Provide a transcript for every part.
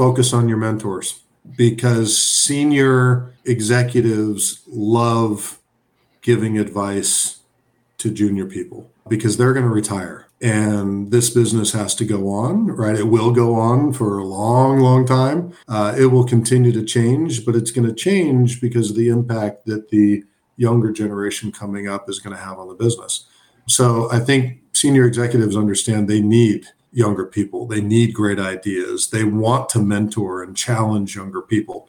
focus on your mentors because senior executives love giving advice to junior people because they're going to retire. And this business has to go on right? It will go on for a long long time. Uh, it will continue to change but it's going to change because of the impact that the younger generation coming up is going to have on the business. So i think senior executives understand they need younger people. They need great ideas. They want to mentor and challenge younger people.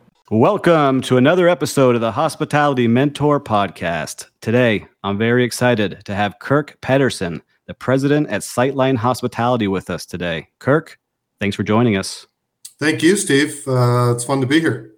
Welcome to another episode of the Hospitality Mentor Podcast. Today, I'm very excited to have Kirk Peterson, the president at Sightline Hospitality, with us today. Kirk, thanks for joining us. Thank you, Steve. Uh, it's fun to be here.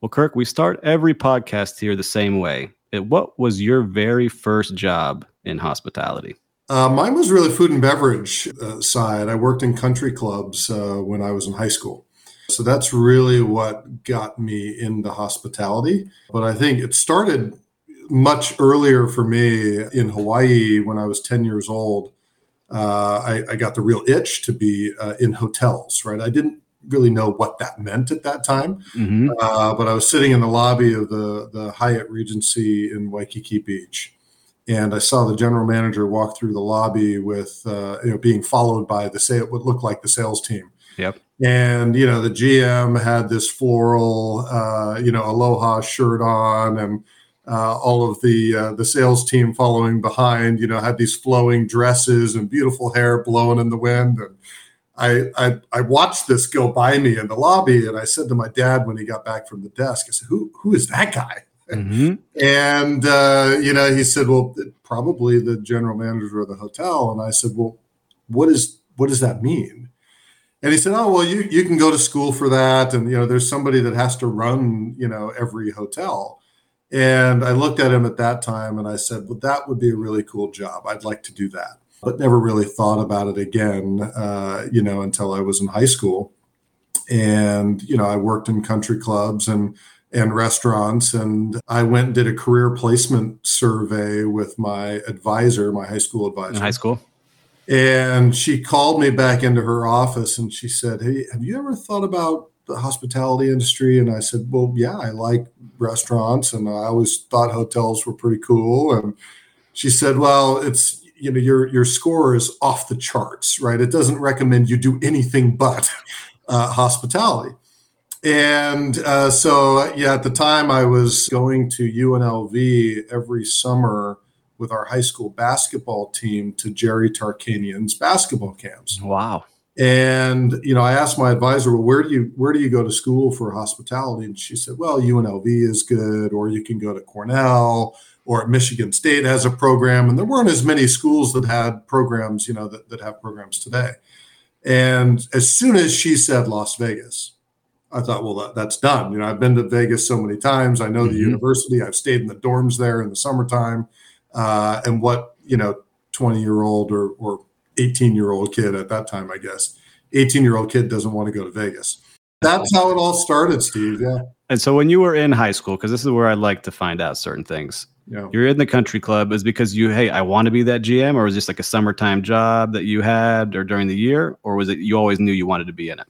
Well, Kirk, we start every podcast here the same way. What was your very first job in hospitality? Uh, mine was really food and beverage uh, side. I worked in country clubs uh, when I was in high school. So that's really what got me into hospitality. But I think it started much earlier for me in Hawaii when I was 10 years old. Uh, I, I, got the real itch to be uh, in hotels, right? I didn't really know what that meant at that time. Mm-hmm. Uh, but I was sitting in the lobby of the, the Hyatt Regency in Waikiki Beach. And I saw the general manager walk through the lobby with, uh, you know, being followed by the say what looked like the sales team. Yep and you know the GM had this floral, uh, you know, aloha shirt on, and uh, all of the uh, the sales team following behind, you know, had these flowing dresses and beautiful hair blowing in the wind. And I, I I watched this go by me in the lobby, and I said to my dad when he got back from the desk, I said, "Who who is that guy?" Mm-hmm. And uh, you know, he said, "Well, probably the general manager of the hotel." And I said, "Well, what is what does that mean?" And he said, "Oh well, you you can go to school for that, and you know, there's somebody that has to run, you know, every hotel." And I looked at him at that time, and I said, "Well, that would be a really cool job. I'd like to do that." But never really thought about it again, uh, you know, until I was in high school, and you know, I worked in country clubs and and restaurants, and I went and did a career placement survey with my advisor, my high school advisor. In high school and she called me back into her office and she said, Hey, have you ever thought about the hospitality industry? And I said, Well, yeah, I like restaurants and I always thought hotels were pretty cool. And she said, Well, it's you know, your your score is off the charts, right? It doesn't recommend you do anything but uh, hospitality. And uh, so, yeah, at the time I was going to UNLV every summer with our high school basketball team to Jerry Tarkanian's basketball camps. Wow. And you know, I asked my advisor, "Well, where do you where do you go to school for hospitality?" And she said, "Well, UNLV is good, or you can go to Cornell, or Michigan State has a program." And there weren't as many schools that had programs, you know, that, that have programs today. And as soon as she said Las Vegas, I thought, well, that, that's done. You know, I've been to Vegas so many times. I know mm-hmm. the university. I've stayed in the dorms there in the summertime and what you know 20 year old or, or 18 year old kid at that time i guess 18 year old kid doesn't want to go to vegas that's how it all started steve yeah And so when you were in high school, because this is where I like to find out certain things. Yeah. You're in the country club is because you, hey, I want to be that GM, or was this like a summertime job that you had or during the year, or was it you always knew you wanted to be in it?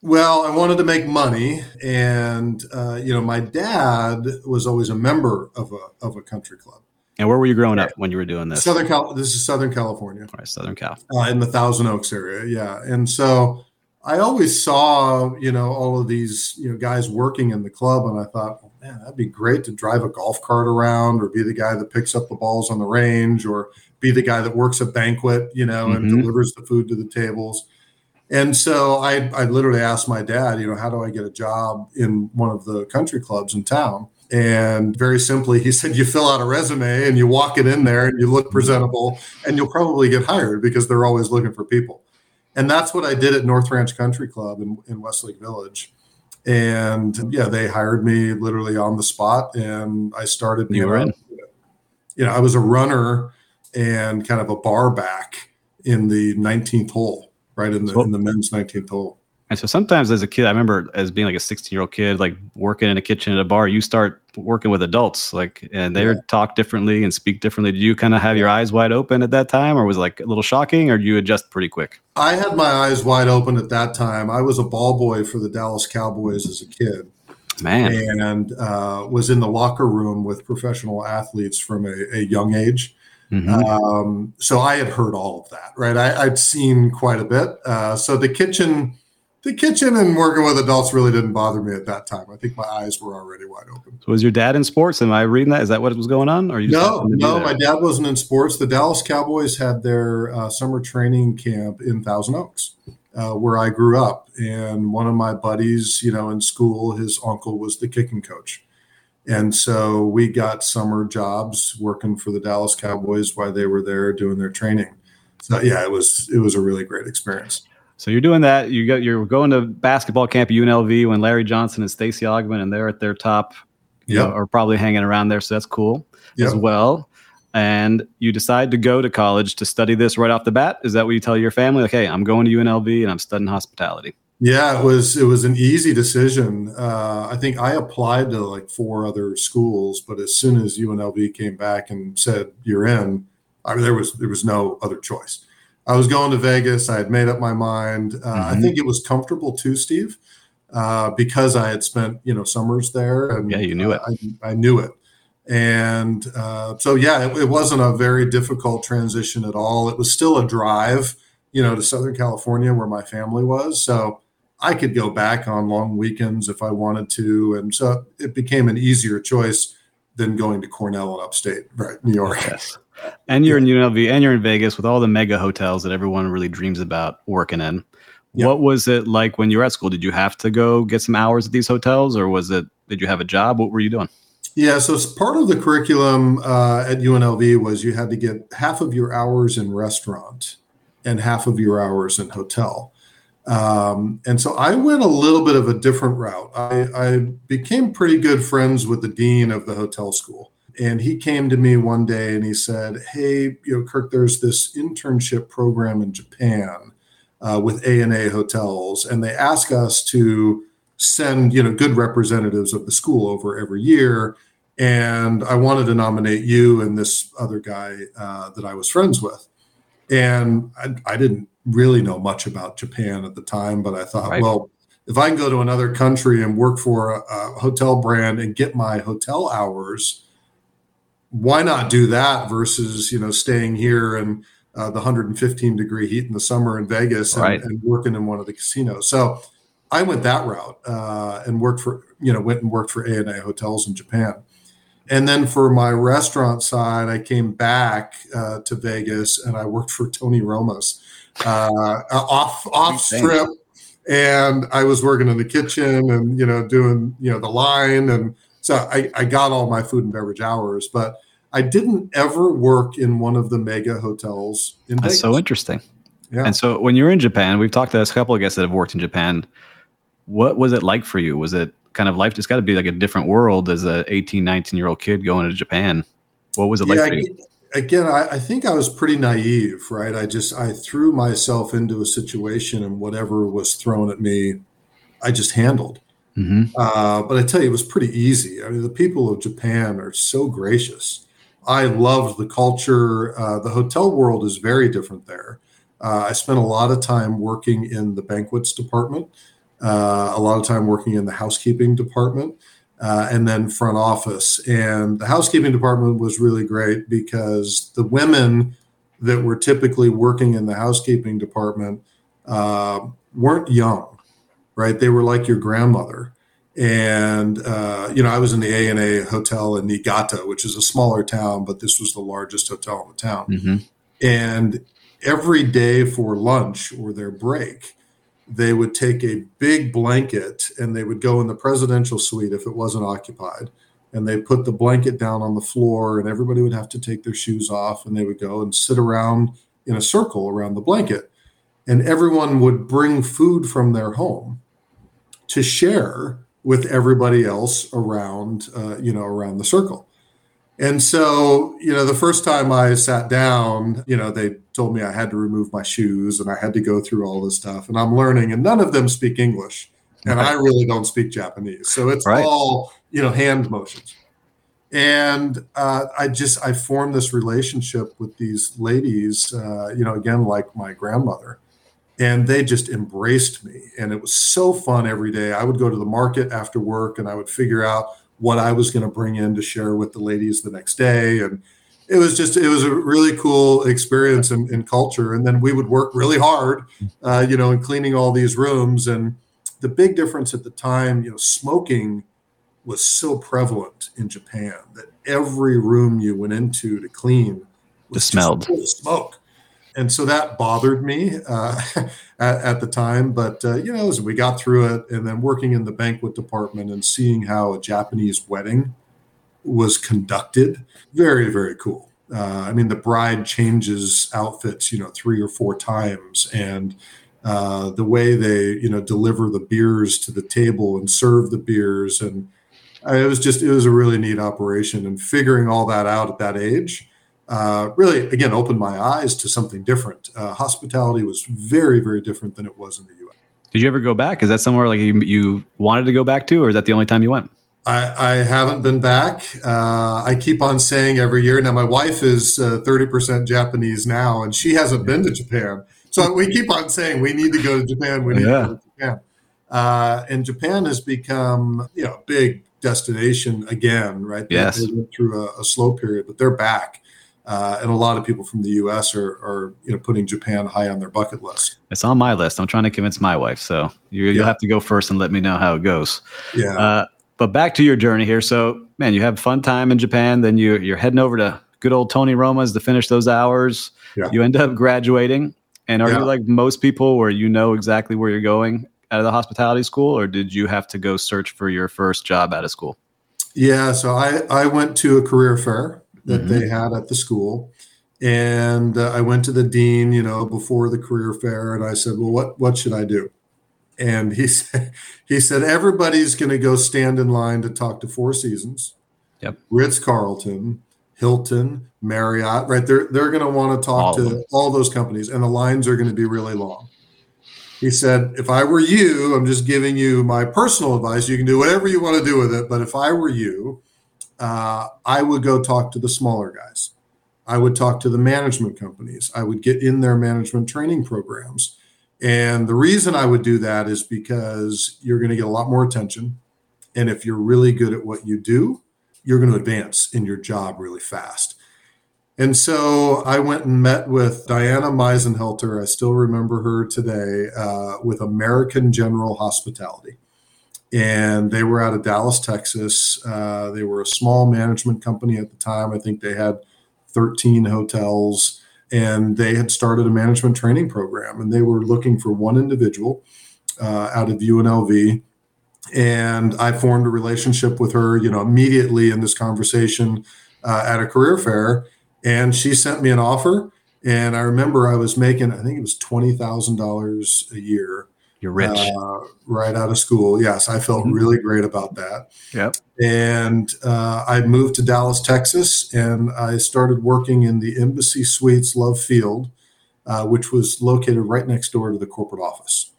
Well, I wanted to make money, and uh, you know, my dad was always a member of a of a country club. And where were you growing up when you were doing this? Southern Cal. This is Southern California. All right, Southern Cal. Uh, in the Thousand Oaks area, yeah. And so I always saw, you know, all of these, you know, guys working in the club, and I thought, oh, man, that'd be great to drive a golf cart around, or be the guy that picks up the balls on the range, or be the guy that works a banquet, you know, and Mhm. delivers the food to the tables. And so I, I literally asked my dad, you know, how do I get a job in one of the country clubs in town? And very simply, he said, you fill out a resume and you walk it in there and you look mm-hmm. presentable and you'll probably get hired because they're always looking for people. And that's what I did at North Ranch Country Club in, in Westlake Village. And mm-hmm. yeah, they hired me literally on the spot and I started. You were in. You know, I was a runner and kind of a bar back in the 19th hole, right in the, in the men's 19th hole. And so sometimes as a kid, I remember as being like a 16 year old kid, like working in a kitchen at a bar, you start working with adults, like, and they Yeah. talk differently and speak differently. Did you kind of have your eyes wide open at that time, or was it like a little shocking, or did you adjust pretty quick? I had my eyes wide open at that time. I was a ball boy for the Dallas Cowboys as a kid. Man, and uh, was in the locker room with professional athletes from a, a young age. Mhm. Um, so I had heard all of that, right? I, I'd seen quite a bit. Uh, so the kitchen, the kitchen, and working with adults really didn't bother me at that time. I think my eyes were already wide open. so was your dad in sports? Am I reading that? Is that what was going on? Or you No, happened to be no, my dad wasn't in sports. The Dallas Cowboys had their uh, summer training camp in Thousand Oaks, uh, where I grew up. And one of my buddies, you know, in school, his uncle was the kicking coach. And so we got summer jobs working for the Dallas Cowboys while they were there doing their training. So yeah, it was it was a really great experience. So you're doing that. You got you're going to basketball camp at UNLV when Larry Johnson and Stacey Augmon and they're at their top, you know, are probably hanging around there. So that's cool as well. And you decide to go to college to study this right off the bat. Is that what you tell your family? Like, hey, I'm going to UNLV and I'm studying hospitality. Yeah, it was it was an easy decision. Uh, I think I applied to like four other schools, but as soon as UNLV came back and said you're in, I mean, there was there was no other choice. I was going to Vegas. I had made up my mind. Uh, I Mhm. think it was comfortable too, Steve, uh, because I had spent you know summers there, and Yeah, you knew it. uh, I, I knew it, and uh, so yeah, it, it wasn't a very difficult transition at all. It was still a drive, you know, to Southern California where my family was. So I could go back on long weekends if I wanted to, and so it became an easier choice than going to Cornell in upstate, right, New York. Yes. And you're in UNLV and you're in Vegas with all the mega hotels that everyone really dreams about working in. Yeah. What was it like when you were at school? Did you have to go get some hours at these hotels or was it, did you have a job? What were you doing? Yeah, so part of the curriculum uh, at UNLV was you had to get half of your hours in restaurant and half of your hours in hotel. Um, and so I went a little bit of a different route. I, I became pretty good friends with the dean of the hotel school. And he came to me one day and he said, Hey, you know, Kirk, there's this internship program in Japan uh, with ANA hotels. And they ask us to send, you know, good representatives of the school over every year and I wanted to nominate you and this other guy uh, that I was friends with. And I, I didn't really know much about Japan at the time, but I thought, Right. well, if I can go to another country and work for a, a hotel brand and get my hotel hours, why not do that versus you know staying here and uh, the 115 degree heat in the summer in Vegas and, Right. and working in one of the casinos? So I went that route uh, and worked for you know went and worked for ANA hotels in Japan. And then for my restaurant side, I came back uh, to Vegas and I worked for Tony Roma's uh, off off strip, and I was working in the kitchen and you know doing you know the line, and so I, I got all my food and beverage hours, but I didn't ever work in one of the mega hotels in That's Vegas. so interesting. Yeah. And so when you were in Japan, we've talked to a couple of guests that have worked in Japan. What was it like for you? Was it kind of life? It's got to be like a different world as a 18, 19 year old kid going to Japan. What was it like yeah, for you? again, I, I think I was pretty naive, right? I just I threw myself into a situation, and whatever was thrown at me, I just handled. Mm-hmm. Uh, but I tell you, it was pretty easy. I mean, the people of Japan are so gracious. I loved the culture. Uh, the hotel world is very different there. Uh, I spent a lot of time working in the banquets department, uh, a lot of time working in the housekeeping department, uh, and then front office. And the housekeeping department was really great because the women that were typically working in the housekeeping department uh, weren't young, right? They were like your grandmother. And uh, you know, I was in the ANA hotel in Niigata, which is a smaller town, but this was the largest hotel in the town. Mm-hmm. And every day for lunch or their break, they would take a big blanket and they would go in the presidential suite if it wasn't occupied. And they put the blanket down on the floor, and everybody would have to take their shoes off, and they would go and sit around in a circle around the blanket. And everyone would bring food from their home to share with everybody else around, uh, you know, around the circle. And so, you know, the first time I sat down, you know, they told me I had to remove my shoes and I had to go through all this stuff. And I'm learning, and none of them speak English. And I really don't speak Japanese. So it's right. all, you know, hand motions. And uh, I just, I formed this relationship with these ladies, uh, you know, again, like my grandmother. And they just embraced me. And it was so fun every day. I would go to the market after work and I would figure out what I was going to bring in to share with the ladies the next day. And it was just, it was a really cool experience and, and culture. And then we would work really hard, uh, you know, in cleaning all these rooms. And the big difference at the time, you know, smoking was so prevalent in Japan that every room you went into to clean was smelled smoke and so that bothered me uh, at, at, the time. But uh, you know, as we got through it, and then working in the banquet department and seeing how a Japanese wedding was conducted, very very cool. Uh, I mean, the bride changes outfits, you know, three or four times, and uh, the way they, you know, deliver the beers to the table and serve the beers, and uh, it was just, it was a really neat operation. And figuring all that out at that age, uh, really, again, opened my eyes to something different. Uh, hospitality was very, very different than it was in the U.S. Did you ever go back? Is that somewhere like you, you wanted to go back to, or is that the only time you went? I, I haven't been back. Uh, I keep on saying every year. Now, my wife is uh, 30% Japanese now, and she hasn't been to Japan. So we keep on saying we need to go to Japan. We need yeah. to go to Japan. Uh, and Japan has become, you know, a big destination again, right? Yes. They went through a, a slow period, but they're back. Uh, and a lot of people from the U.S. Are, are, you know, putting Japan high on their bucket list. It's on my list. I'm trying to convince my wife, so you, will have to go first and let me know how it goes. Yeah. Uh, but back to your journey here. So, man, you have fun time in Japan. Then you you're heading over to good old Tony Roma's to finish those hours. Yeah. You end up graduating, and are yeah. you like most people, where you know exactly where you're going out of the hospitality school, or did you have to go search for your first job out of school? Yeah. So I I went to a career fair that mm-hmm. they had at the school. And uh, I went to the dean, you know, before the career fair, and I said, "Well, what what should I do?" And he said, "He said everybody's going to go stand in line to talk to Four Seasons, yep, Ritz Carlton, Hilton, Marriott. Right? They're they're going to want to talk all to all those companies, and the lines are going to be really long." He said, "If I were you, I'm just giving you my personal advice. You can do whatever you want to do with it, but if I were you." Uh, I would go talk to the smaller guys. I would talk to the management companies. I would get in their management training programs. And the reason I would do that is because you're going to get a lot more attention. And if you're really good at what you do, you're going to advance in your job really fast. And so I went and met with Diana Meisenhelter. I still remember her today uh, with American General Hospitality and they were out of Dallas, Texas. Uh, they were a small management company at the time. I think they had 13 hotels, and they had started a management training program, and they were looking for one individual uh, out of UNLV. And I formed a relationship with her, you know, immediately in this conversation uh, at a career fair, and she sent me an offer. And I remember I was making, I think it was twenty thousand dollars a year you're rich. Uh, right out of school. Yes, I felt mm-hmm. really great about that. Yep. And uh, I moved to Dallas, Texas, and I started working in the Embassy Suites Love Field, uh, which was located right next door to the corporate office.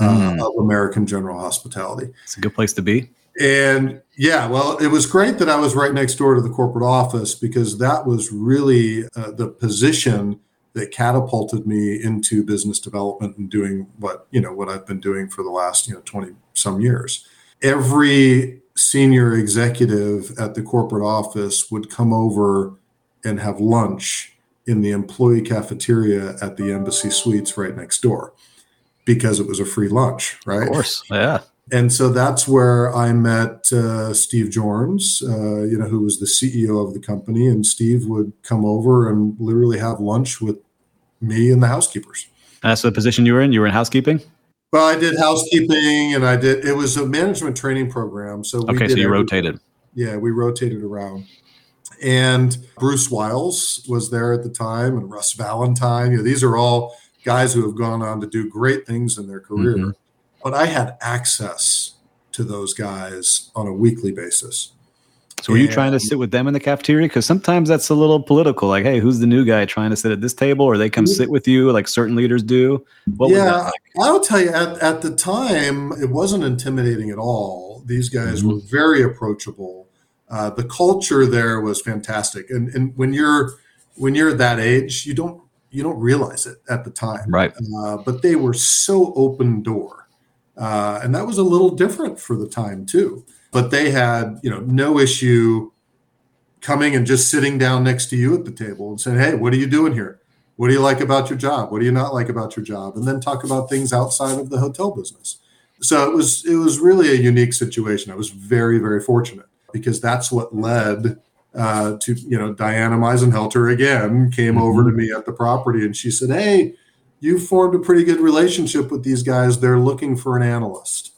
uh, Mm. of American General Hospitality. It's a good place to be. And yeah, well, it was great that I was right next door to the corporate office because that was really uh, the position that catapulted me into business development and doing what you know what I've been doing for the last you know twenty some years. Every senior executive at the corporate office would come over and have lunch in the employee cafeteria at the embassy suites right next door because it was a free lunch, right? Of course. Yeah. and so that's where I met uh, Steve Jorns, uh, you know, who was the CEO of the company, and Steve would come over and literally have lunch with me and the housekeepers. That's the position you were in. You were in housekeeping. Well, I did housekeeping, and I did. It was a management training program, so we Okay, did so you every- rotated. Yeah, we rotated around. And Bruce Wiles was there at the time, and Russ Valentine. You know, these are all guys who have gone on to do great things in their career. Mhm. But I had access to those guys on a weekly basis. So were you trying to sit with them in the cafeteria? Because sometimes that's a little political. Like, hey, who's the new guy trying to sit at this table, or they come sit with you, like certain leaders do? What yeah, like? I'll tell you, at, at the time, it wasn't intimidating at all. These guys Mhm. were very approachable. Uh, the culture there was fantastic, and and when you're when you're that age, you don't you don't realize it at the time, Right. uh, but they were so open door, uh, and that was a little different for the time too. But they had you know no issue coming and just sitting down next to you at the table and saying, "Hey, what are you doing here? What do you like about your job? What do you not like about your job?" And then talk about things outside of the hotel business. So it was it was really a unique situation. I was very very fortunate because that's what led uh, to you know Diana Meisenhelter again came over to me at the property and she said, "Hey, you formed a pretty good relationship with these guys. They're looking for an analyst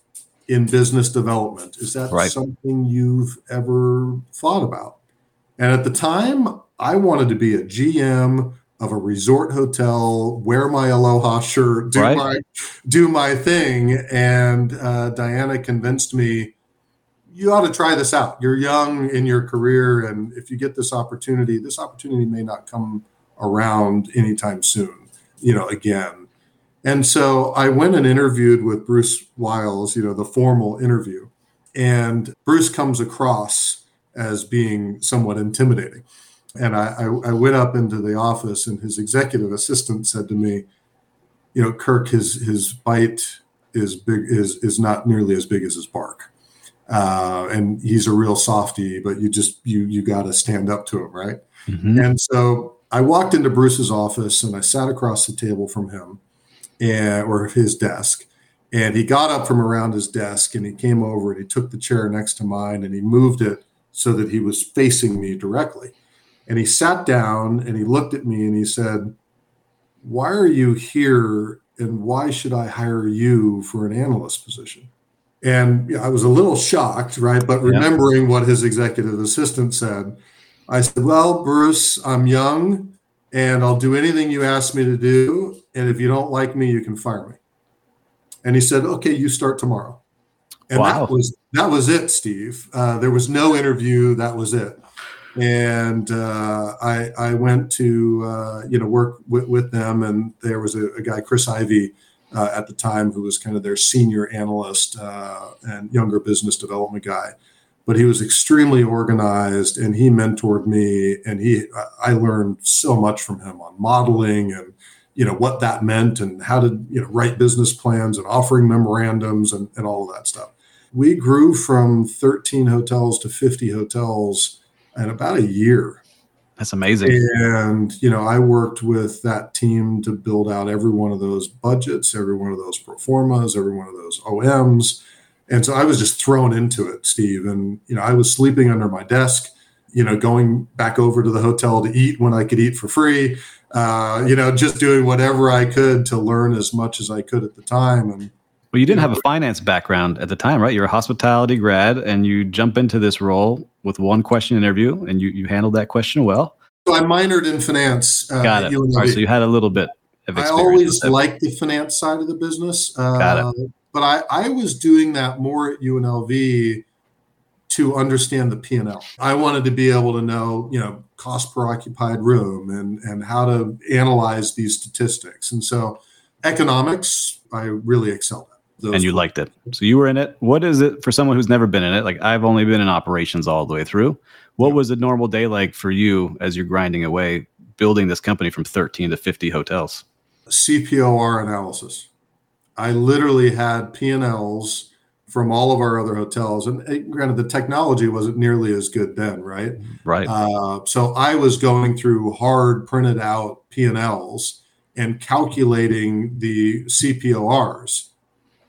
in business development. Is that Right. something you've ever thought about?" And at the time, I wanted to be a GM of a resort hotel, wear my Aloha shirt, do Right. my do my thing. And uh, Diana convinced me, you ought to try this out. You're young in your career, and if you get this opportunity, this opportunity may not come around anytime soon. You know, again. And so I went and interviewed with Bruce Wiles, you know, the formal interview. And Bruce comes across as being somewhat intimidating. And I, I, I went up into the office, and his executive assistant said to me, "You know, Kirk, his his bite is big is is not nearly as big as his bark, uh, and he's a real softy. But you just you you got to stand up to him, right?" Mhm. And so I walked into Bruce's office and I sat across the table from him and or his desk. And he got up from around his desk and he came over and he took the chair next to mine and he moved it so that he was facing me directly. And he sat down and he looked at me and he said, Why are you here and why should I hire you for an analyst position? And I was a little shocked, right? But Yeah. remembering what his executive assistant said, I said, Well, Bruce, I'm young and I'll do anything you ask me to do. And if you don't like me, you can fire me. And he said, Okay, you start tomorrow. And Wow. that was that was it, Steve. Uh, there was no interview. That was it. And uh, I I went to uh, you know work with, with them, and there was a, a guy, Chris Ivy, uh, at the time, who was kind of their senior analyst uh, and younger business development guy but he was extremely organized and he mentored me and he i learned so much from him on modeling and you know what that meant and how to you know write business plans and offering memorandums and, and all of that stuff. We grew from 13 hotels to 50 hotels in about a year. That's amazing. and you know i worked with that team to build out every one of those budgets every one of those pro formas every one of those oms and so I was just thrown into it, Steve. And, you know, I was sleeping under my desk, you know, going back over to the hotel to eat when I could eat for free, uh, you know, just doing whatever I could to learn as much as I could at the time. And Well, you didn't have a finance background at the time, right? You're a hospitality grad, and you jump into this role with one question interview, and you you handled that question well. so I minored in finance. Uh, Got it. All right, so you had a little bit of I always liked the finance side of the business. Uh, Got But I, I was doing that more at UNLV to understand the P&L. I wanted to be able to know, you know, cost per occupied room and, and how to analyze these statistics. And so economics, I really excelled at. those and you liked it. So you were in it. What is it for someone who's never been in it? Like I've only been in operations all the way through. What was a normal day like for you as you're grinding away, building this company from 13 to 50 hotels? CPOR analysis. I literally had P&Ls from all of our other hotels. And eh, granted, the technology wasn't nearly as good then, right? Right. Uh, so I was going through hard printed out P&Ls and calculating the CPORs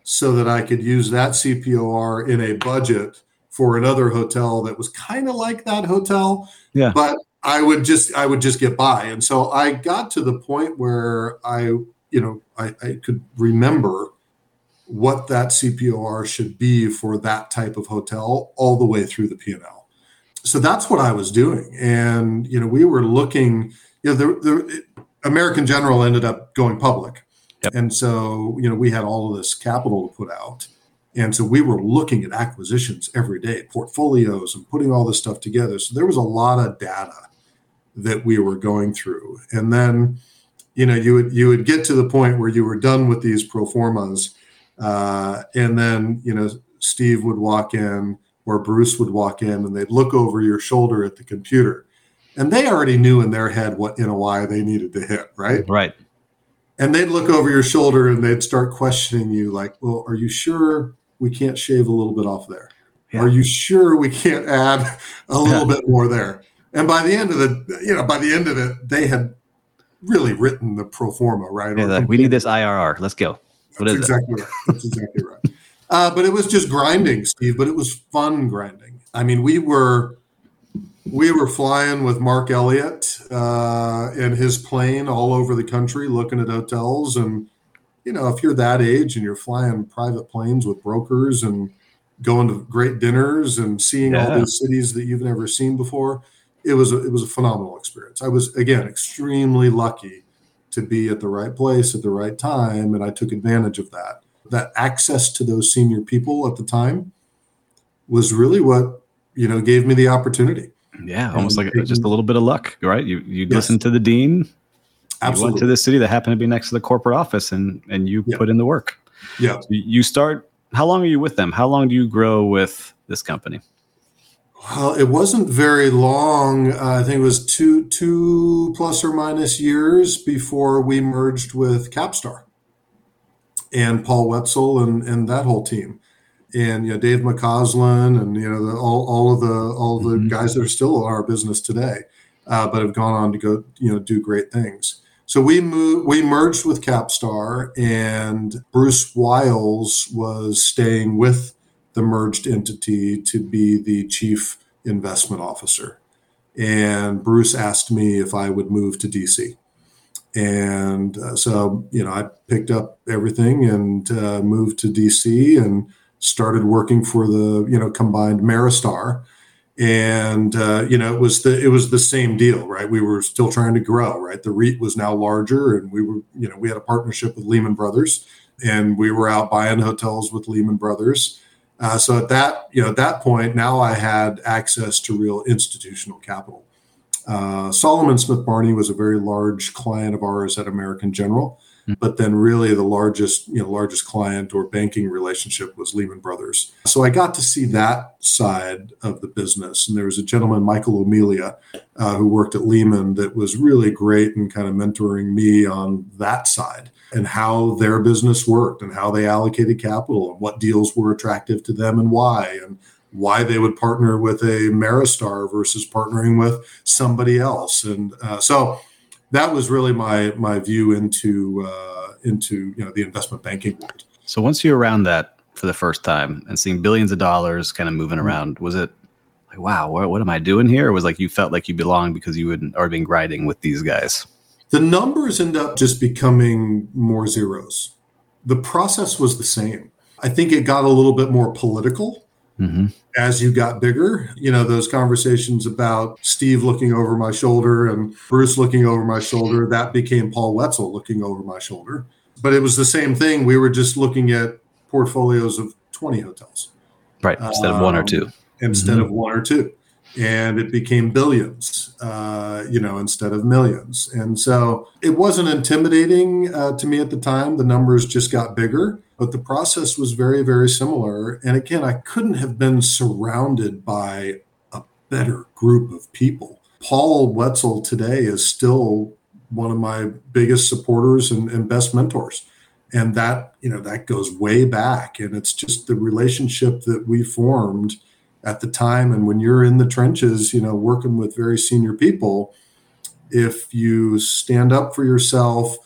so that I could use that CPOR in a budget for another hotel that was kind of like that hotel. Yeah. But I would just I would just get by. And so I got to the point where I, you know, I, I could remember what that CPOR should be for that type of hotel all the way through the P&L. So that's what I was doing. And, you know, we were looking, you know, the, the American General ended up going public. Yep. And so, you know, we had all of this capital to put out. And so we were looking at acquisitions every day, portfolios and putting all this stuff together. So there was a lot of data that we were going through. And then, you know, you would you would get to the point where you were done with these pro formas uh, and then, you know, Steve would walk in or Bruce would walk in and they'd look over your shoulder at the computer. And they already knew in their head what NOI they needed to hit, right? Right. And they'd look over your shoulder and they'd start questioning you, like, well, are you sure we can't shave a little bit off there? Yeah. Are you sure we can't add a little bit more there? And by the end of the, you know, by the end of it, they had really written the pro forma, right? Yeah, like, we need this IRR. Let's go. What that's is it? right. That's exactly right. Uh, but it was just grinding, Steve. But it was fun grinding. I mean, we were we were flying with Mark Elliott uh, in his plane all over the country, looking at hotels. And you know, if you're that age and you're flying private planes with brokers and going to great dinners and seeing all Yeah. these cities that you've never seen before, it was a, it was a phenomenal experience. I was again extremely lucky to be at the right place at the right time, and I took advantage of that. That access to those senior people at the time was really what you know gave me the opportunity. Yeah, almost And like just a little bit of luck, right? You you Yes. listened to the dean, you went to the city that happened to be next to the corporate office, and and you Yeah. put in the work. yeah. You- You start. How long are you with them? How long do you grow with this company? Well, it wasn't very long. Uh, I think it was two two plus or minus years before we merged with Capstar and Paul Whetsell and and that whole team, and you know Dave McCausland and you know the, all all of the all of the Mhm. guys that are still in our business today, uh, but have gone on to go you know do great things. So we moved, we merged with Capstar, and Bruce Wiles was staying with the merged entity to be the chief investment officer. And Bruce asked me if I would move to DC. And uh, so, you know, I picked up everything and uh, moved to DC and started working for the, you know, combined MeriStar. And uh, you know, it was the it was the same deal, right? We were still trying to grow, right? The REIT was now larger, and we were, you know, we had a partnership with Lehman Brothers, and we were out buying hotels with Lehman Brothers. Uh, so at that, you know, at that point, now I had access to real institutional capital. Uh, Salomon Smith Barney was a very large client of ours at American General. But then really the largest, you know, largest client or banking relationship was Lehman Brothers. So I got to see that side of the business. And there was a gentleman, Michael O'Melia, uh, who worked at Lehman, that was really great in kind of mentoring me on that side and how their business worked and how they allocated capital and what deals were attractive to them and why and why they would partner with a MeriStar versus partnering with somebody else. And uh, so that was really my my view into uh, into you know the investment banking world. So once you're around that for the first time and seeing billions of dollars kind of moving Mm-hmm. around, was it like, wow, what, what am I doing here? Or was like you felt like you belonged because you had already been grinding with these guys? The numbers end up just becoming more zeros. The process was the same. I think it got a little bit more political Mm-hmm. as you got bigger, you know, those conversations about Steve looking over my shoulder and Bruce looking over my shoulder, that became Paul Whetsell looking over my shoulder. But it was the same thing. We were just looking at portfolios of 20 hotels Right. Instead of one or Um, two. instead of one or two. And it became billions, uh, you know, instead of millions. And so it wasn't intimidating uh, to me at the time. The numbers just got bigger. But the process was very, very similar. And again, I couldn't have been surrounded by a better group of people. Paul Whetsell today is still one of my biggest supporters and, and best mentors. And that, you know, that goes way back. And it's just the relationship that we formed at the time. And when you're in the trenches, you know, working with very senior people, if you stand up for yourself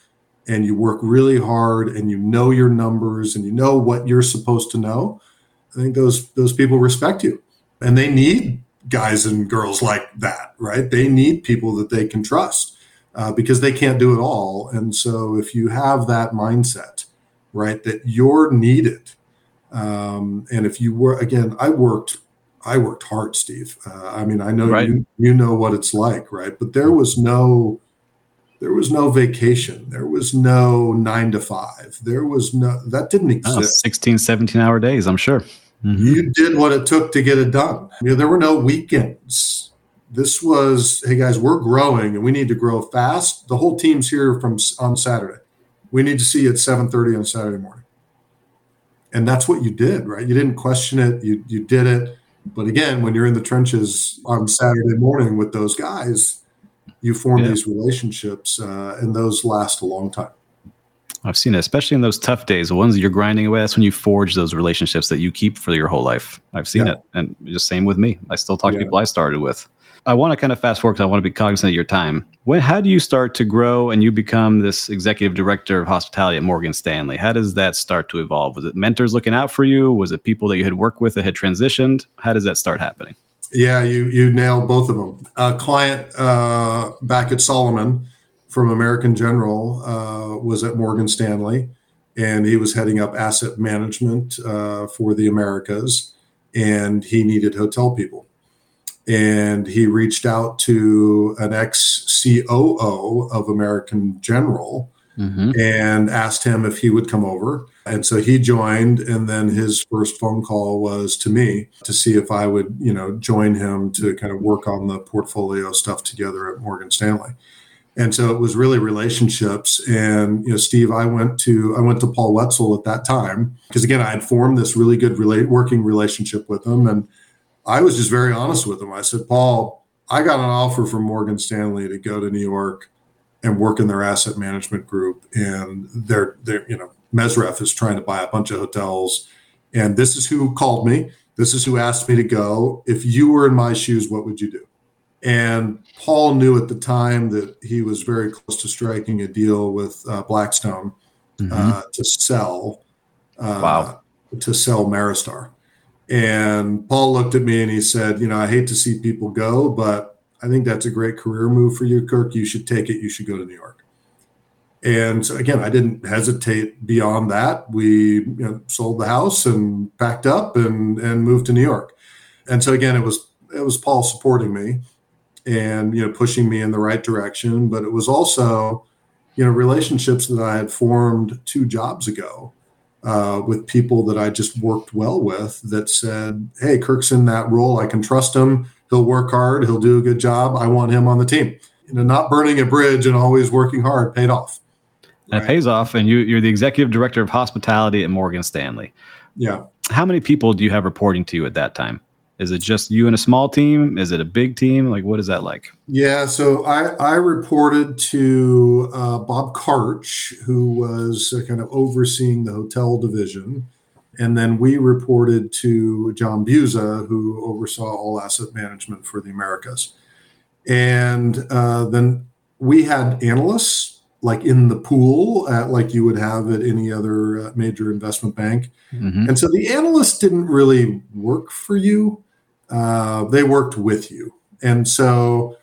and you work really hard and you know your numbers and you know what you're supposed to know, I think those those people respect you. And they need guys and girls like that, right? They need people that they can trust uh, because they can't do it all. And so if you have that mindset, right, that you're needed, um, and if you were again, I worked I worked hard, Steve. Uh, I mean, I know right. you you know what it's like, right? But there was no there was no vacation. There was no nine to five. There was no that didn't exist. Oh, 16, 17 hour days, I'm sure. Mm-hmm. You did what it took to get it done. You know, there were no weekends. This was, hey guys, we're growing and we need to grow fast. The whole team's here from on Saturday. We need to see you at 7:30 on Saturday morning. And that's what you did, right? You didn't question it. You you did it but again, when you're in the trenches on Saturday morning with those guys, you form yeah. these relationships, uh, and those last a long time. I've seen it, especially in those tough days, the ones you're grinding away. That's when you forge those relationships that you keep for your whole life. I've seen yeah. it, and just same with me. I still talk yeah. to people I started with. I want to kind of fast forward because I want to be cognizant of your time. When, how do you start to grow and you become this executive director of hospitality at Morgan Stanley? How does that start to evolve? Was it mentors looking out for you? Was it people that you had worked with that had transitioned? How does that start happening? Yeah, you you nailed both of them. A client uh, back at Salomon from American General uh, was at Morgan Stanley, and he was heading up asset management uh, for the Americas, and he needed hotel people and he reached out to an ex COO of American General mm-hmm. and asked him if he would come over. And so he joined, and then his first phone call was to me to see if I would, you know, join him to kind of work on the portfolio stuff together at Morgan Stanley. And so it was really relationships. And you know, Steve, I went to I went to Paul Whetsell at that time because again, I had formed this really good working relationship with him and I was just very honest with him. I said, Paul, I got an offer from Morgan Stanley to go to New York and work in their asset management group. And they're, they're, you know, MSREF is trying to buy a bunch of hotels. And this is who called me. This is who asked me to go. If you were in my shoes, what would you do? And Paul knew at the time that he was very close to striking a deal with uh, Blackstone mm-hmm. uh, to sell. Uh, wow. To sell MeriStar. And Paul looked at me and he said, You know, I hate to see people go, but I think that's a great career move for you, Kirk. You should take it. You should go to New York. And so again, I didn't hesitate beyond that. We you know, sold the house and packed up and and moved to New York. And so again, it was it was Paul supporting me and you know pushing me in the right direction, but it was also you know relationships that I had formed two jobs ago uh, with people that I just worked well with that said, Hey, Kirk's in that role. I can trust him. He'll work hard. He'll do a good job. I want him on the team. You know, not burning a bridge and always working hard paid off. Right? It pays off. And you, you're the executive director of hospitality at Morgan Stanley. Yeah. How many people do you have reporting to you at that time? Is it just you and a small team? Is it a big team? Like, what is that like? Yeah, so I, I reported to uh, Bob Karch, who was uh, kind of overseeing the hotel division. And then we reported to John Buza, who oversaw all asset management for the Americas. And uh, then we had analysts like in the pool, at, like you would have at any other uh, major investment bank. Mm-hmm. And so the analysts didn't really work for you uh, they worked with you. And so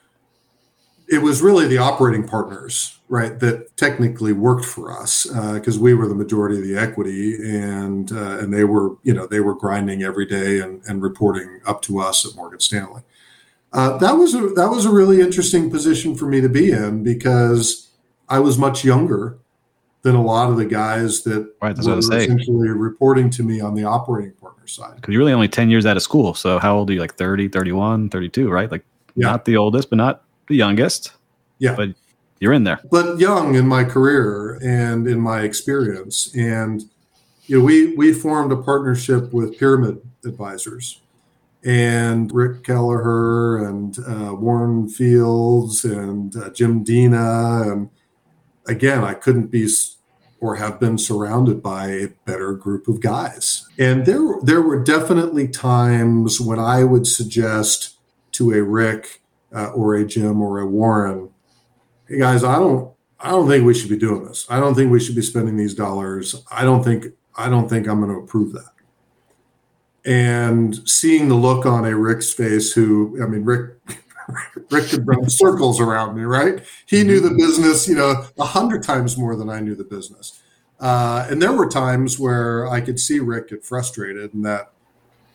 it was really the operating partners, right, that technically worked for us because uh, we were the majority of the equity, and uh, and they were, you know, they were grinding every day and, and reporting up to us at Morgan Stanley. Uh, that was a that was a really interesting position for me to be in because I was much younger than a lot of the guys that right, were essentially reporting to me on the operating partner side. Because you're really only 10 years out of school. So how old are you? Like 30, 31, 32, right? Like yeah. not the oldest, but not the youngest. Yeah. But you're in there. But young in my career and in my experience. And you know, we we formed a partnership with Pyramid Advisors, and Rick Kelleher and uh, Warren Fields and uh, Jim Dina, and again, I couldn't be or have been surrounded by a better group of guys. And there there were definitely times when I would suggest to a Rick uh, or a Jim or a Warren, hey guys, I don't I don't think we should be doing this. I don't think we should be spending these dollars. I don't think I don't think I'm going to approve that. And seeing the look on a Rick's face, who I mean, Rick Rick could run circles around me, right? He knew the business, you know, a hundred times more than I knew the business. Uh, and there were times where I could see Rick get frustrated and that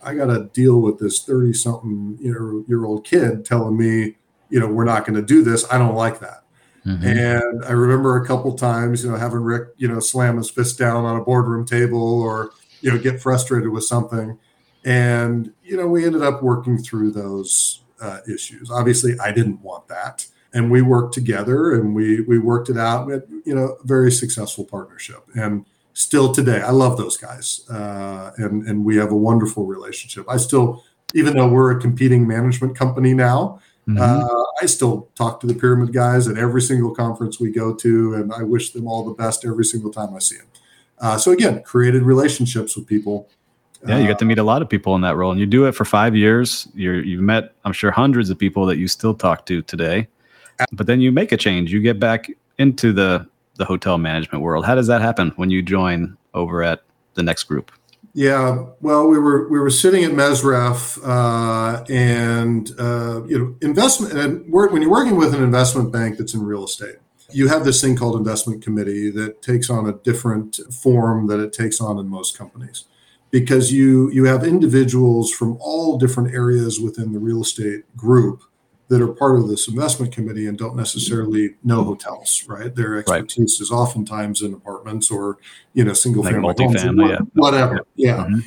I got to deal with this 30 something year old kid telling me, you know, we're not going to do this. I don't like that. Mm-hmm. And I remember a couple times, you know, having Rick, you know, slam his fist down on a boardroom table or, you know, get frustrated with something. And, you know, we ended up working through those uh, issues. Obviously, I didn't want that. And we worked together and we we worked it out. We had, you know, a very successful partnership. And still today, I love those guys. Uh, and, and we have a wonderful relationship. I still, even though we're a competing management company now, Mm-hmm. Uh, I still talk to the pyramid guys at every single conference we go to, and I wish them all the best every single time I see them. Uh, so again, created relationships with people. Yeah, you get to meet a lot of people in that role, and you do it for five years. You're, you've met, I'm sure, hundreds of people that you still talk to today. But then you make a change. You get back into the the hotel management world. How does that happen when you join over at the next group? Yeah, well, we were we were sitting at MSREF, uh, and uh, you know, investment. And when you're working with an investment bank that's in real estate, you have this thing called investment committee that takes on a different form that it takes on in most companies, because you you have individuals from all different areas within the real estate group that are part of this investment committee and don't necessarily know hotels, right? Their expertise right. is oftentimes in apartments or you know single like family homes, yeah. whatever. Yeah. Mm-hmm.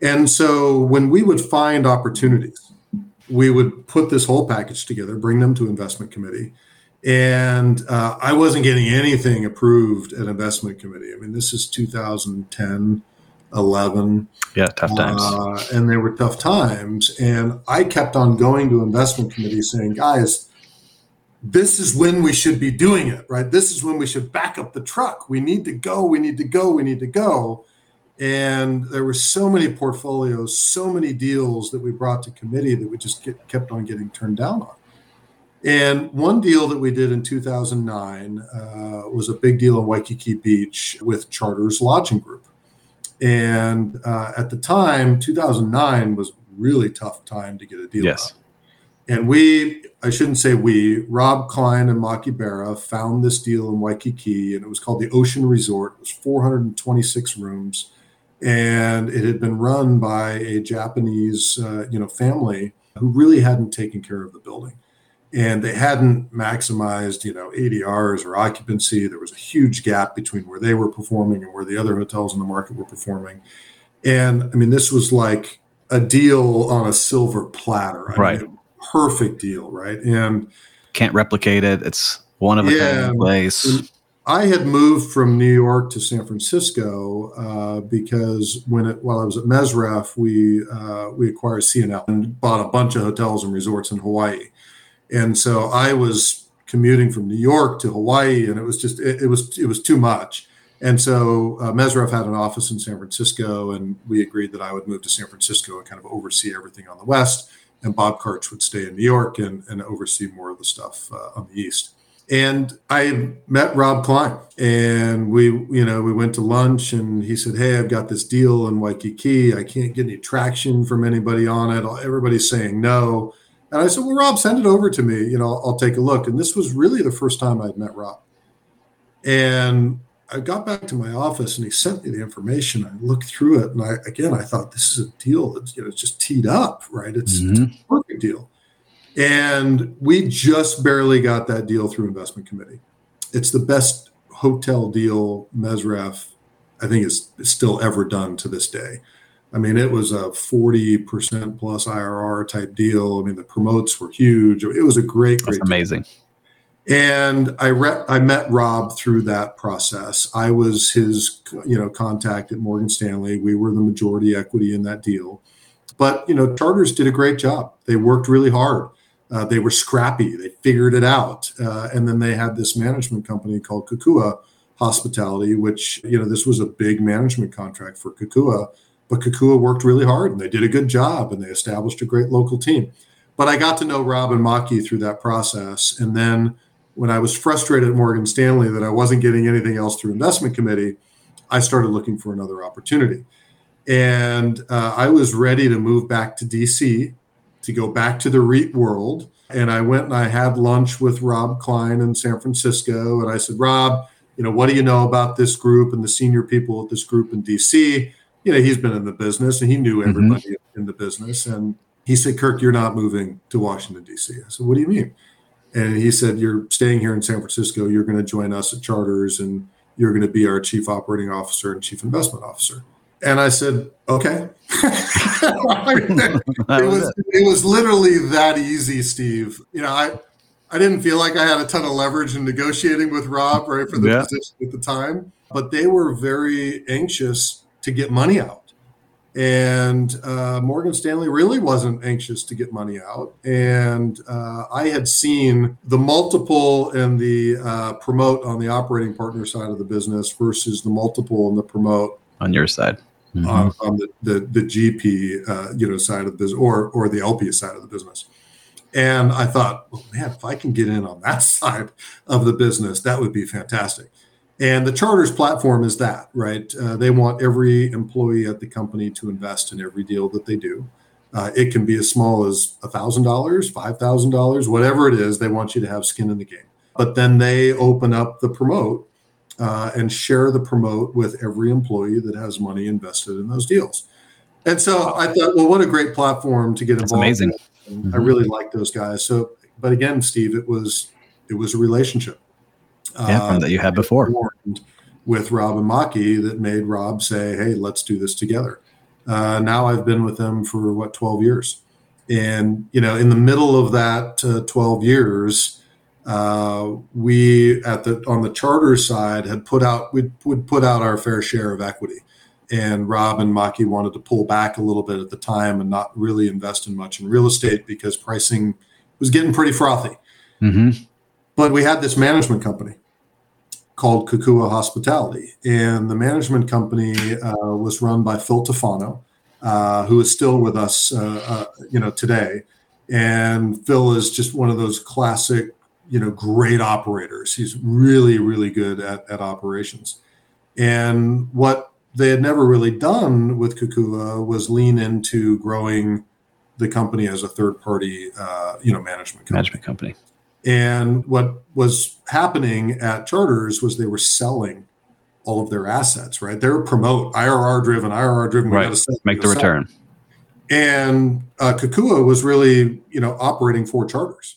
And so when we would find opportunities, we would put this whole package together, bring them to investment committee. And uh, I wasn't getting anything approved at investment committee. I mean, this is 2010 11. Yeah, tough times. Uh, and they were tough times. And I kept on going to investment committee saying, guys, this is when we should be doing it, right? This is when we should back up the truck. We need to go, we need to go, we need to go. And there were so many portfolios, so many deals that we brought to committee that we just get, kept on getting turned down on. And one deal that we did in 2009 uh, was a big deal in Waikiki Beach with Chartres Lodging Group. And uh, at the time, 2009 was really tough time to get a deal. Yes. Out. And we, I shouldn't say we, Rob Klein and Maki Bera found this deal in Waikiki, and it was called the Ocean Resort. It was 426 rooms, and it had been run by a Japanese, uh, you know, family who really hadn't taken care of the building and they hadn't maximized you know adrs or occupancy. There was a huge gap between where they were performing and where the other hotels in the market were performing. And i mean this was like a deal on a silver platter. I right. mean, perfect deal right? And can't replicate it. It's one of a yeah, place. I had moved from New York to San Francisco uh, because when it, while I was at MSREF, we uh, we acquired CNL and bought a bunch of hotels and resorts in Hawaii. And so I was commuting from New York to Hawaii, and it was just it, it was it was too much. And so uh, MSREF had an office in San Francisco, and we agreed that I would move to San Francisco and kind of oversee everything on the west, and Bob Karch would stay in New York and, and oversee more of the stuff uh, on the east. And I met Rob Klein, and we, you know, we went to lunch, and he said, "Hey, I've got this deal in Waikiki. I can't get any traction from anybody on it. Everybody's saying no." And I said, Well, Rob, send it over to me. You know, I'll take a look. And this was really the first time I'd met Rob. And I got back to my office and he sent me the information. I looked through it and I again I thought this is a deal that's you know it's just teed up, right? It's, mm-hmm. it's a perfect deal. And we just barely got that deal through investment committee. It's the best hotel deal MSREF, I think, is, is still ever done to this day. I mean, it was a 40% plus IRR type deal. I mean, the promotes were huge. It was a great, great That's amazing. Deal. And I re- I met Rob through that process. I was his you know contact at Morgan Stanley. We were the majority equity in that deal. But you know, Chartres did a great job. They worked really hard. Uh, they were scrappy. They figured it out. Uh, and then they had this management company called Kokua Hospitality, which you know this was a big management contract for Kokua. But Kokua worked really hard and they did a good job and they established a great local team. But I got to know Rob and Maki through that process. And then when I was frustrated at Morgan Stanley that I wasn't getting anything else through investment committee, I started looking for another opportunity. And uh, I was ready to move back to DC to go back to the REIT world. And I went and I had lunch with Rob Klein in San Francisco. And I said, Rob, you know, what do you know about this group and the senior people at this group in DC? You know, he's been in the business and he knew mm-hmm. everybody mm-hmm. in the business. And he said, Kirk, you're not moving to Washington, DC. I said, What do you mean? And he said, You're staying here in San Francisco. You're going to join us at Chartres and you're going to be our chief operating officer and chief investment officer. And I said, okay. it, was, it was literally that easy, Steve. You know, I, I didn't feel like I had a ton of leverage in negotiating with Rob, right, for the yeah. position at the time, but they were very anxious to get money out. And uh, Morgan Stanley really wasn't anxious to get money out. And uh, I had seen the multiple and the uh, promote on the operating partner side of the business versus the multiple and the promote on your side mm-hmm. on, on, the, the, the GP uh, you know side of the business or or the LP side of the business. And I thought, well, man, if I can get in on that side of the business, that would be fantastic. And the Chartres platform is that, right? Uh, they want every employee at the company to invest in every deal that they do. Uh, it can be as small as $1,000, $5,000, whatever it is. They want you to have skin in the game. But then they open up the promote uh, and share the promote with every employee that has money invested in those deals. And so I thought, well, what a great platform to get involved. That's amazing. Mm-hmm. I really like those guys. So, but again, Steve, it was it was a relationship. Yeah, uh, that you had before. with Rob and Maki that made Rob say, "Hey, let's do this together." Uh, now I've been with them for what twelve years, and you know, in the middle of that uh, twelve years, uh, we at the on the charter side had put out we would put out our fair share of equity. And rob and maki wanted to pull back a little bit at the time and not really invest in much in real estate because pricing was getting pretty frothy. Mm-hmm. but we had this management company called Kokua Hospitality, and the management company uh, was run by Phil Tufano, uh, who is still with us, uh, uh, you know, today. And Phil is just one of those classic you know great operators. He's really really good at, at operations. And what they had never really done with Kokua was lean into growing the company as a third party uh, you know management company. management company. And what was happening at Chartres was they were selling all of their assets, right? They're promote IRR driven, IRR driven. Right. Make the return. And uh, Kokua was really, you know, operating for Chartres.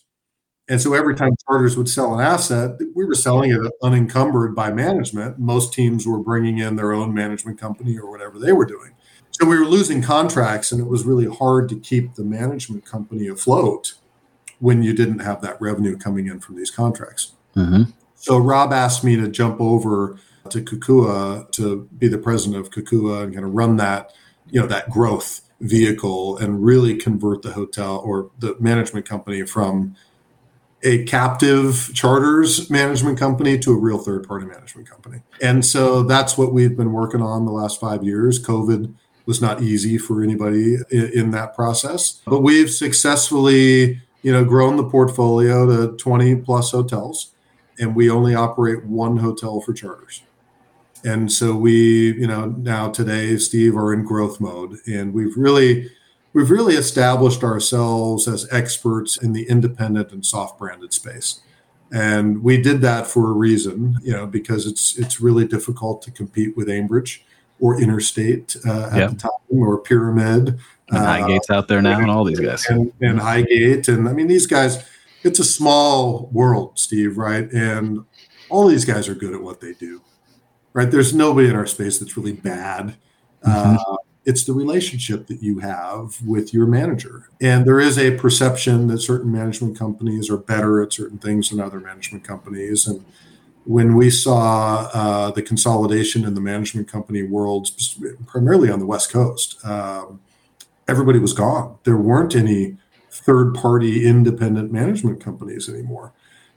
And so every time Chartres would sell an asset, we were selling it unencumbered by management. Most teams were bringing in their own management company or whatever they were doing. So we were losing contracts, and it was really hard to keep the management company afloat when you didn't have that revenue coming in from these contracts. Mm-hmm. So Rob asked me to jump over to Kokua to be the president of Kokua and kind of run that, you know, that growth vehicle and really convert the hotel or the management company from a captive Chartres management company to a real third party management company. And so that's what we've been working on the last five years. COVID was not easy for anybody in, in that process, but we've successfully, you know, grown the portfolio to 20 plus hotels and we only operate one hotel for Chartres. And so we, you know, now today, Steve, are in growth mode and we've really we've really established ourselves as experts in the independent and soft branded space. And we did that for a reason, you know, because it's it's really difficult to compete with Aimbridge or Interstate uh, at the time or Pyramid. And Highgate's uh, out there now, and all these guys. And, and Highgate, and I mean these guys. It's a small world, Steve, right? And all these guys are good at what they do, right? There's nobody in our space that's really bad. Mm-hmm. Uh, it's the relationship that you have with your manager. And there is a perception that certain management companies are better at certain things than other management companies. And when we saw uh, the consolidation in the management company world, primarily on the West Coast, um, everybody was gone. There weren't any third party independent management companies anymore.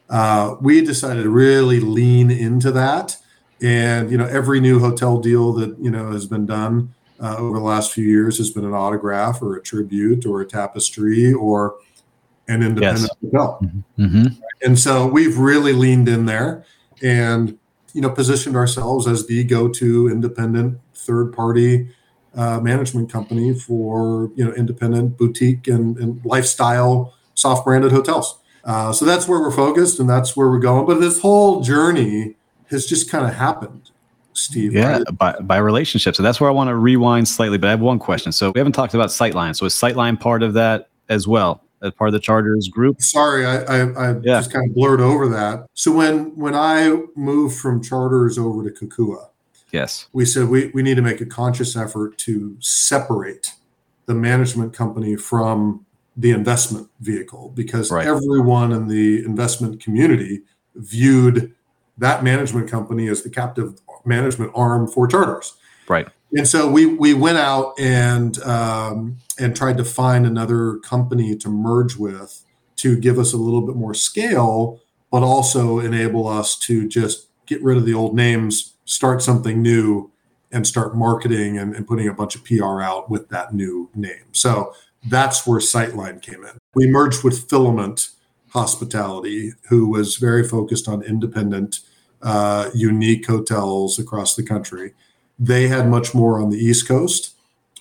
Uh, we decided to really lean into that. And, you know, every new hotel deal that, you know, has been done uh, over the last few years has been an autograph or a tribute or a tapestry or an independent yes. hotel. Mm-hmm. mm-hmm. And so we've really leaned in there and you know positioned ourselves as the go-to independent third-party uh, management company for you know independent boutique and, and lifestyle soft branded hotels. Uh, so that's where we're focused and that's where we're going. But this whole journey has just kind of happened Steve. Yeah, right? by, by relationships. So that's where I want to rewind slightly. But I have one question. So we haven't talked about Sightline. So is Sightline part of that as well? As part of the Chartres group? Sorry, I, I, I yeah. just kind of blurred over that. So when when I moved from Chartres over to Kokua, yes, we said we, we need to make a conscious effort to separate the management company from the investment vehicle because right. everyone in the investment community viewed that management company as the captive management arm for Chartres. Right. And so we we went out and um, and tried to find another company to merge with to give us a little bit more scale, but also enable us to just get rid of the old names, start something new, and start marketing and, and putting a bunch of PR out with that new name. So that's where Sightline came in. We merged with Filament Hospitality, who was very focused on independent uh, unique hotels across the country. They had much more on the East Coast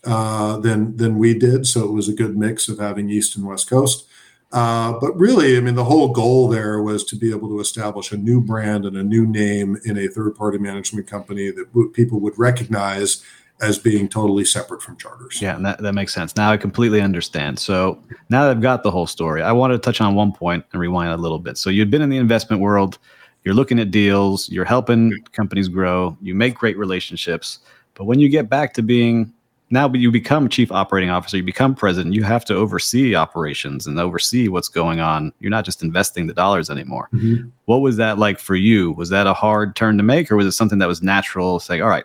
uh, than than we did, so it was a good mix of having East and West Coast. Uh, but really, I mean, the whole goal there was to be able to establish a new brand and a new name in a third party management company that w- people would recognize as being totally separate from Chartres. Yeah, and that, that makes sense. Now I completely understand. So now that I've got the whole story, I wanted to touch on one point and rewind a little bit. So you'd been in the investment world you're looking at deals, you're helping companies grow, you make great relationships. But when you get back to being now you become chief operating officer, you become president, you have to oversee operations and oversee what's going on. You're not just investing the dollars anymore. Mm-hmm. What was that like for you? Was that a hard turn to make, or was it something that was natural? Say, all right,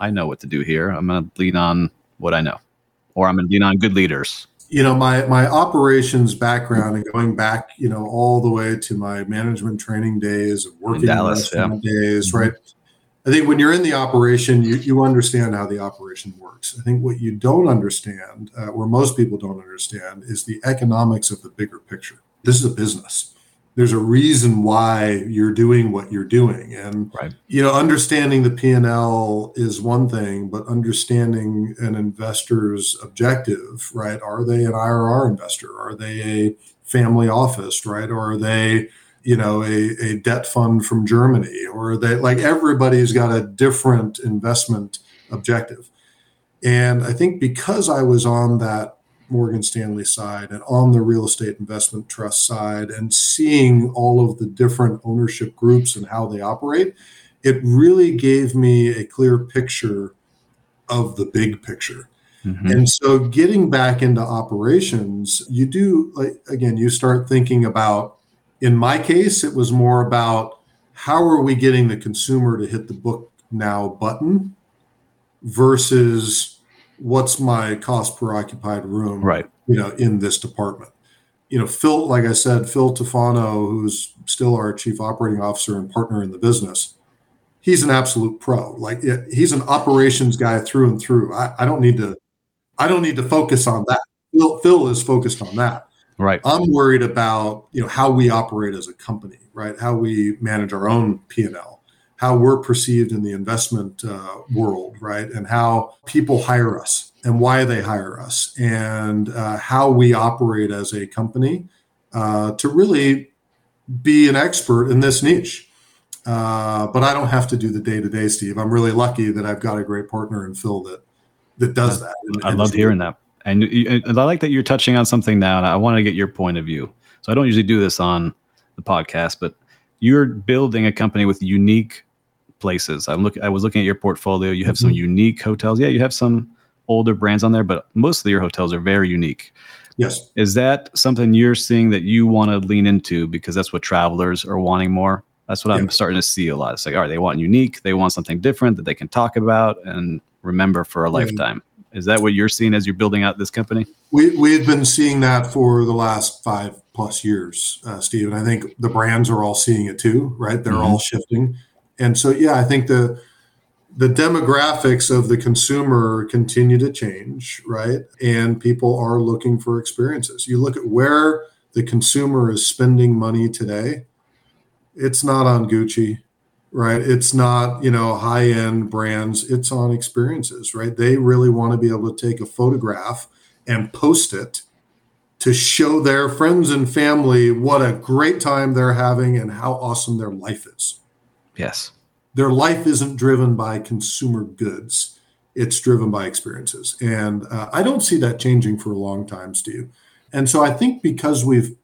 I know what to do here. I'm going to lean on what I know, or I'm going to lean on good leaders you know my my operations background and going back you know all the way to my management training days working in Dallas, yeah. days mm-hmm. I think when you're in the operation you, you understand how the operation works. I think what you don't understand uh, or most people don't understand is the economics of the bigger picture. This is a business. There's a reason why you're doing what you're doing. And right. you know understanding the p&l is one thing but understanding an investor's objective right? Are they an irr investor? Are they a family office right? Or are they you know a, a debt fund from germany or they like everybody's got a different investment objective and i think because i was on that Morgan Stanley side and on the real estate investment trust side and seeing all of the different ownership groups and how they operate, it really gave me a clear picture of the big picture. Mm-hmm. And so getting back into operations, you do like again, you start thinking about in my case, it was more about how are we getting the consumer to hit the book now button versus what's my cost per occupied room right. you know in this department. You know phil like i said phil Tufano who's still our chief operating officer and partner in the business he's an absolute pro. Like he's an operations guy through and through. I, I don't need to i don't need to focus on that. Phil, phil is focused on that right i'm worried about you know how we operate as a company right how we manage our own p&l how we're perceived in the investment uh, world, right? And how people hire us and why they hire us and uh, how we operate as a company uh, to really be an expert in this niche. Uh, but I don't have to do the day to day, Steve. I'm really lucky that I've got a great partner in Phil that that does that. And, I love hearing that, and, and I like that you're touching on something now, and I want to get your point of view. So I don't usually do this on the podcast, but you're building a company with unique places. I'm look. I was looking at your portfolio. You have mm-hmm. some unique hotels. Yeah, you have some older brands on there, but most of your hotels are very unique. Yes. Is that something you're seeing that you want to lean into because that's what travelers are wanting more? That's what I'm starting to see a lot. It's like, all right, they want unique, they want something different that they can talk about and remember for a lifetime. Is that what you're seeing as you're building out this company? We we've been seeing that for the last five plus years, uh, Steve, and I think the brands are all seeing it too, right? They're mm-hmm. all shifting, and so yeah, I think the the demographics of the consumer continue to change, right? And people are looking for experiences. You look at where the consumer is spending money today, it's not on Gucci, right? It's not, you know, high end brands, it's on experiences, right? They really want to be able to take a photograph and post it to show their friends and family what a great time they're having and how awesome their life is. Yes their life isn't driven by consumer goods it's driven by experiences and uh, i don't see that changing for a long time steve and so i think because we've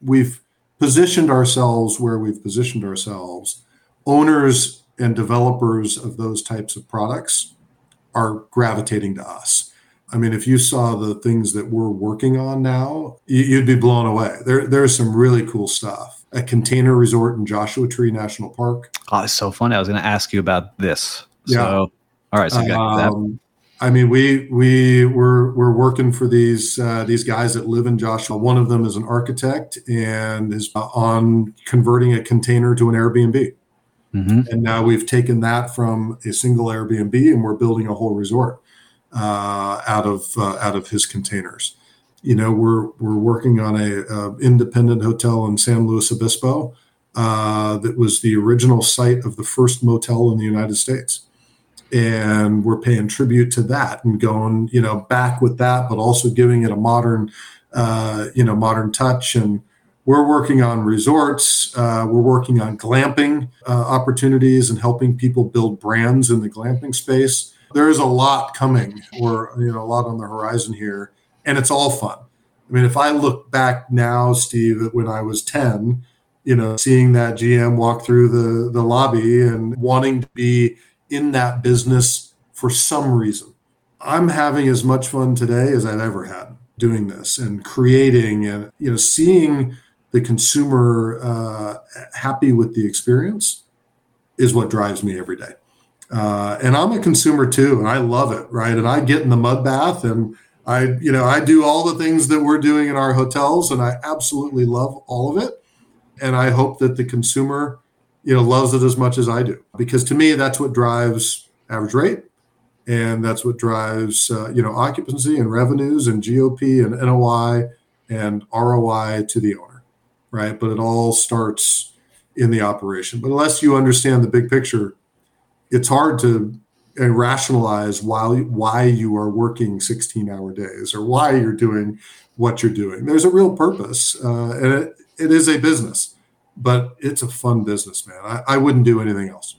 we've positioned ourselves where we've positioned ourselves owners and developers of those types of products are gravitating to us i mean if you saw the things that we're working on now you'd be blown away there, there's some really cool stuff a container resort in Joshua Tree National Park. Oh, it's so funny. I was going to ask you about this. Yeah. So, all right. So um, I mean, we we we're we're working for these uh, these guys that live in Joshua. One of them is an architect and is on converting a container to an Airbnb. Mm-hmm. And now we've taken that from a single Airbnb and we're building a whole resort uh, out of uh, out of his containers you know we're we're working on a, a independent hotel in San Luis Obispo uh, that was the original site of the first motel in the United States, and we're paying tribute to that and going you know back with that, but also giving it a modern uh, you know modern touch and. We're working on resorts. Uh, we're working on glamping uh, opportunities and helping people build brands in the glamping space. There is a lot coming, or you know, a lot on the horizon here and it's all fun. I mean, if I look back now, Steve, when I was 10, you know, seeing that GM walk through the, the lobby and wanting to be in that business for some reason, I'm having as much fun today as I've ever had doing this and creating and, you know, seeing the consumer uh, happy with the experience is what drives me every day. Uh, and I'm a consumer too, and I love it, right? And I get in the mud bath and I, you know, I do all the things that we're doing in our hotels, and I absolutely love all of it. And I hope that the consumer, you know, loves it as much as I do, because to me, that's what drives average rate, and that's what drives, uh, you know, occupancy and revenues and GOP and NOI and ROI to the owner, right? But it all starts in the operation. But unless you understand the big picture, it's hard to and rationalize why why you are working 16 hour days or why you're doing what you're doing there's a real purpose uh, and it, it is a business but it's a fun business man I, I wouldn't do anything else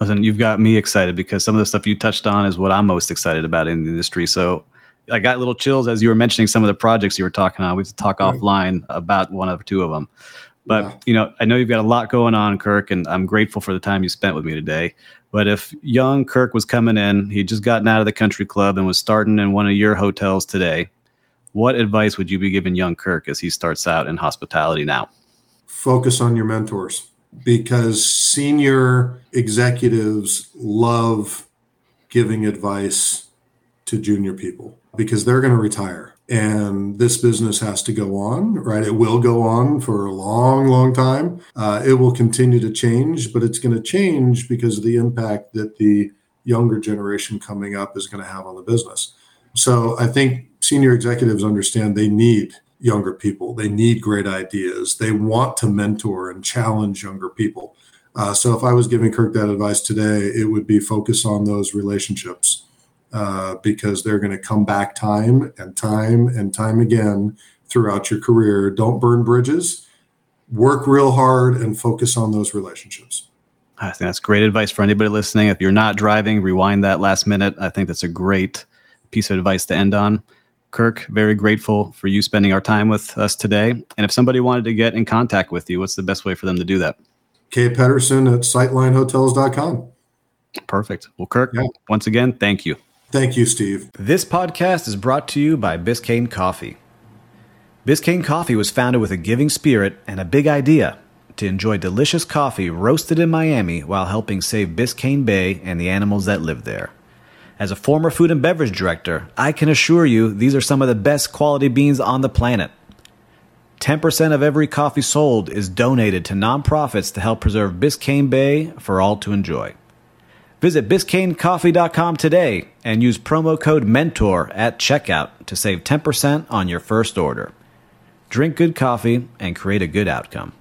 listen you've got me excited because some of the stuff you touched on is what i'm most excited about in the industry so i got little chills as you were mentioning some of the projects you were talking on. We have to talk right. offline about one or two of them but you know i know you've got a lot going on kirk and i'm grateful for the time you spent with me today. But if young Kirk was coming in, he'd just gotten out of the country club and was starting in one of your hotels today, what advice would you be giving young Kirk as he starts out in hospitality now? Focus on your mentors because senior executives love giving advice to junior people because they're going to retire and this business has to go on, right? It will go on for a long, long time. Uh, it will continue to change, but it's going to change because of the impact that the younger generation coming up is going to have on the business. So I think senior executives understand they need younger people, they need great ideas, they want to mentor and challenge younger people. Uh, so if I was giving Kirk that advice today, it would be focus on those relationships Uh, because they're going to come back time and time and time again throughout your career. Don't burn bridges. Work real hard and focus on those relationships. I think that's great advice for anybody listening. If you're not driving, rewind that last minute. I think that's a great piece of advice to end on. Kirk, very grateful for you spending our time with us today. And if somebody wanted to get in contact with you, what's the best way for them to do that? K. Peterson at sightlinehotels.com. Perfect. Well, Kirk, yeah. once again, thank you. Thank you, Steve. This podcast is brought to you by Biscayne Coffee. Biscayne Coffee was founded with a giving spirit and a big idea to enjoy delicious coffee roasted in Miami while helping save Biscayne Bay and the animals that live there. As a former food and beverage director, I can assure you these are some of the best quality beans on the planet. 10% of every coffee sold is donated to nonprofits to help preserve Biscayne Bay for all to enjoy. Visit biscaynecoffee.com today and use promo code MENTOR at checkout to save 10% on your first order. Drink good coffee and create a good outcome.